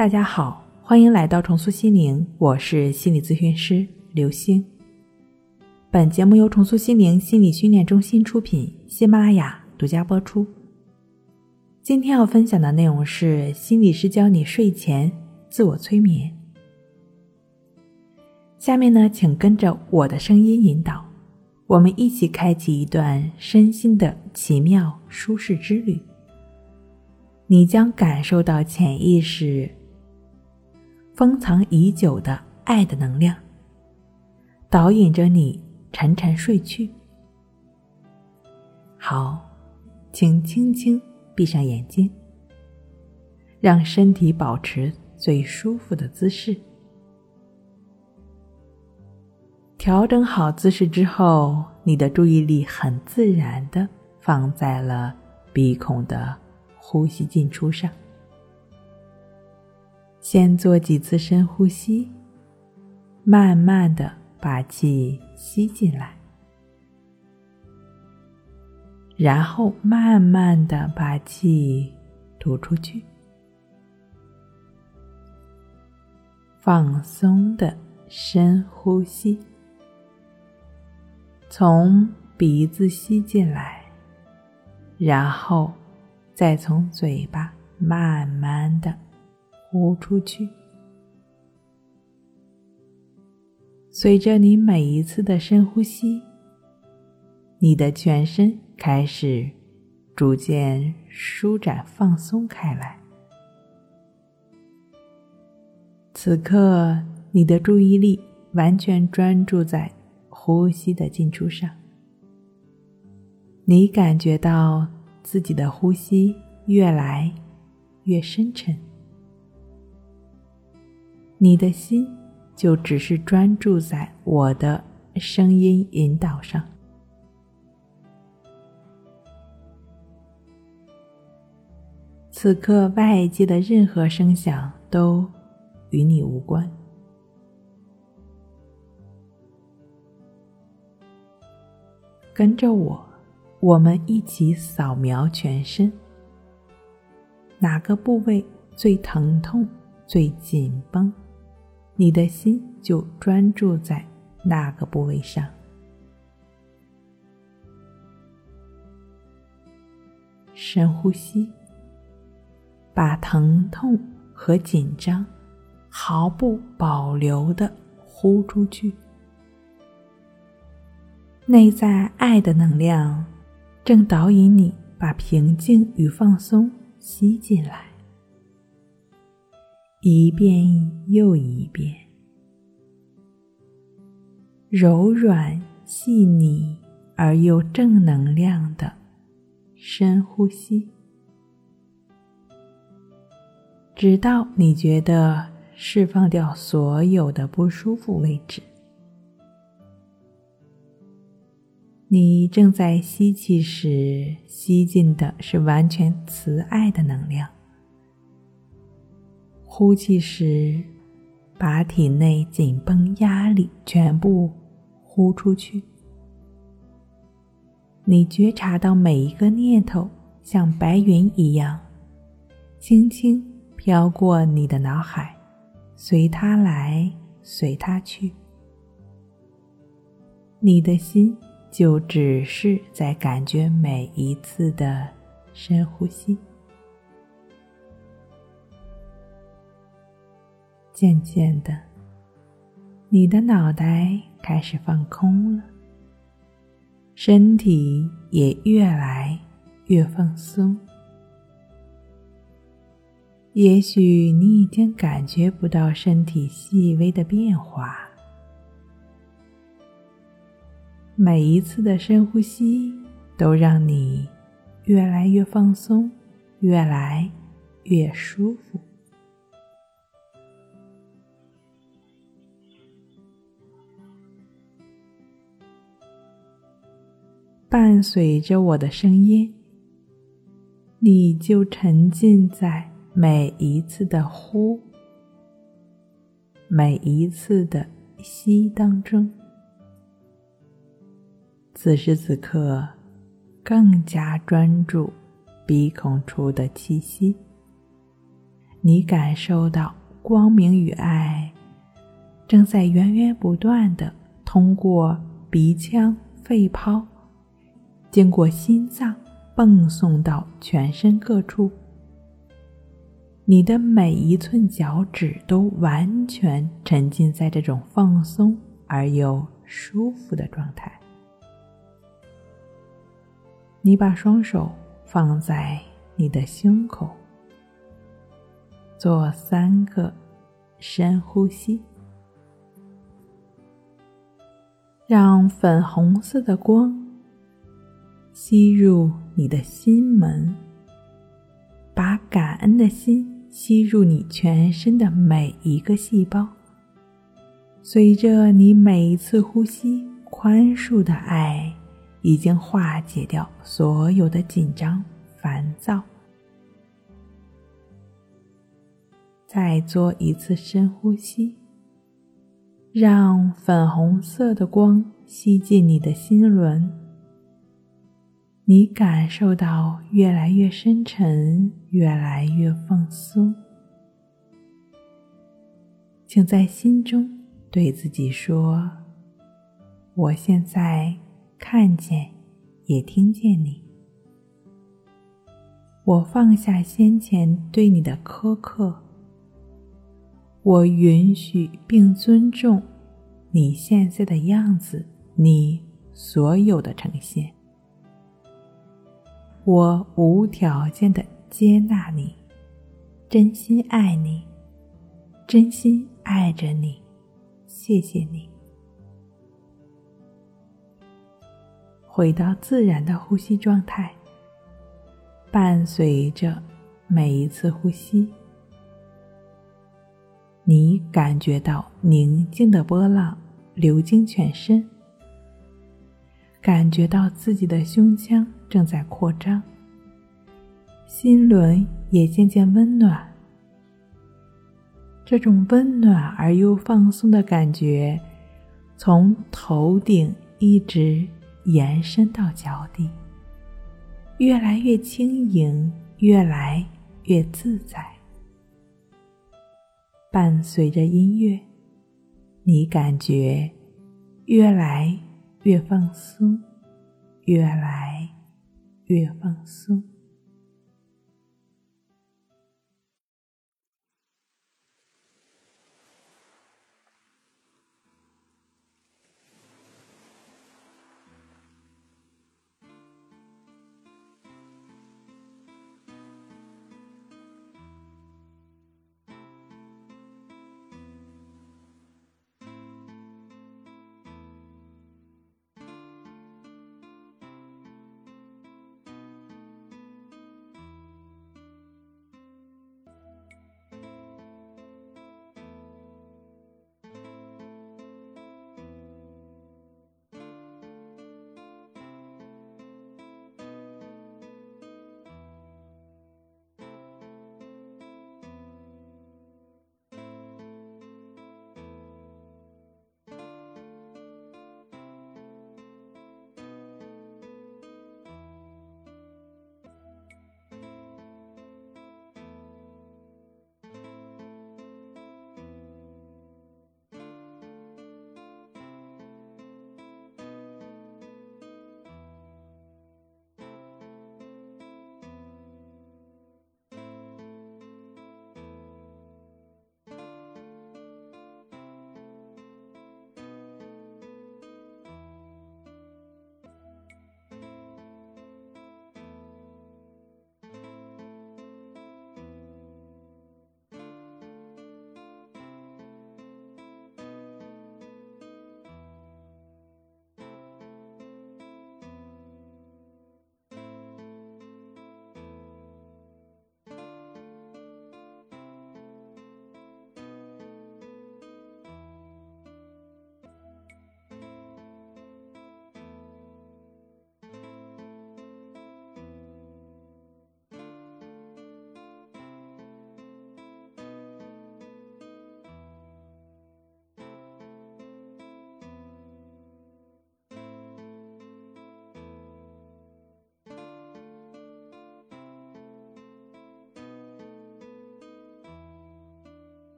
大家好，欢迎来到重塑心灵，我是心理咨询师刘星。本节目由重塑心灵心理训练中心出品，喜马拉雅独家播出。今天要分享的内容是心理师教你睡前自我催眠。下面呢，请跟着我的声音引导，我们一起开启一段身心的奇妙舒适之旅。你将感受到潜意识封藏已久的爱的能量，导引着你沉沉睡去。好，请轻轻闭上眼睛，让身体保持最舒服的姿势。调整好姿势之后，你的注意力很自然的放在了鼻孔的。呼吸进出上，先做几次深呼吸，慢慢的把气吸进来，然后慢慢的把气吐出去，放松的深呼吸，从鼻子吸进来，然后。再从嘴巴慢慢的呼出去，随着你每一次的深呼吸，你的全身开始逐渐舒展放松开来。此刻，你的注意力完全专注在呼吸的进出上，你感觉到。自己的呼吸越来越深沉，你的心就只是专注在我的声音引导上。此刻外界的任何声响都与你无关，跟着我。我们一起扫描全身，哪个部位最疼痛、最紧绷，你的心就专注在那个部位上。深呼吸，把疼痛和紧张毫不保留的呼出去。内在爱的能量。正导引你把平静与放松吸进来，一遍又一遍，柔软、细腻而又正能量的深呼吸，直到你觉得释放掉所有的不舒服为止。你正在吸气时，吸进的是完全慈爱的能量；呼气时，把体内紧绷压力全部呼出去。你觉察到每一个念头像白云一样，轻轻飘过你的脑海，随它来，随它去。你的心。就只是在感觉每一次的深呼吸，渐渐的，你的脑袋开始放空了，身体也越来越放松。也许你已经感觉不到身体细微的变化。每一次的深呼吸，都让你越来越放松，越来越舒服。伴随着我的声音，你就沉浸在每一次的呼、每一次的吸当中。此时此刻，更加专注鼻孔处的气息，你感受到光明与爱正在源源不断的通过鼻腔、肺泡，经过心脏，泵送到全身各处。你的每一寸脚趾都完全沉浸在这种放松而又舒服的状态。你把双手放在你的胸口，做三个深呼吸，让粉红色的光吸入你的心门，把感恩的心吸入你全身的每一个细胞。随着你每一次呼吸，宽恕的爱。已经化解掉所有的紧张、烦躁。再做一次深呼吸，让粉红色的光吸进你的心轮，你感受到越来越深沉，越来越放松。请在心中对自己说：“我现在。”看见，也听见你。我放下先前对你的苛刻，我允许并尊重你现在的样子，你所有的呈现。我无条件的接纳你，真心爱你，真心爱着你，谢谢你。回到自然的呼吸状态，伴随着每一次呼吸，你感觉到宁静的波浪流经全身，感觉到自己的胸腔正在扩张，心轮也渐渐温暖。这种温暖而又放松的感觉，从头顶一直。延伸到脚底，越来越轻盈，越来越自在。伴随着音乐，你感觉越来越放松，越来越放松。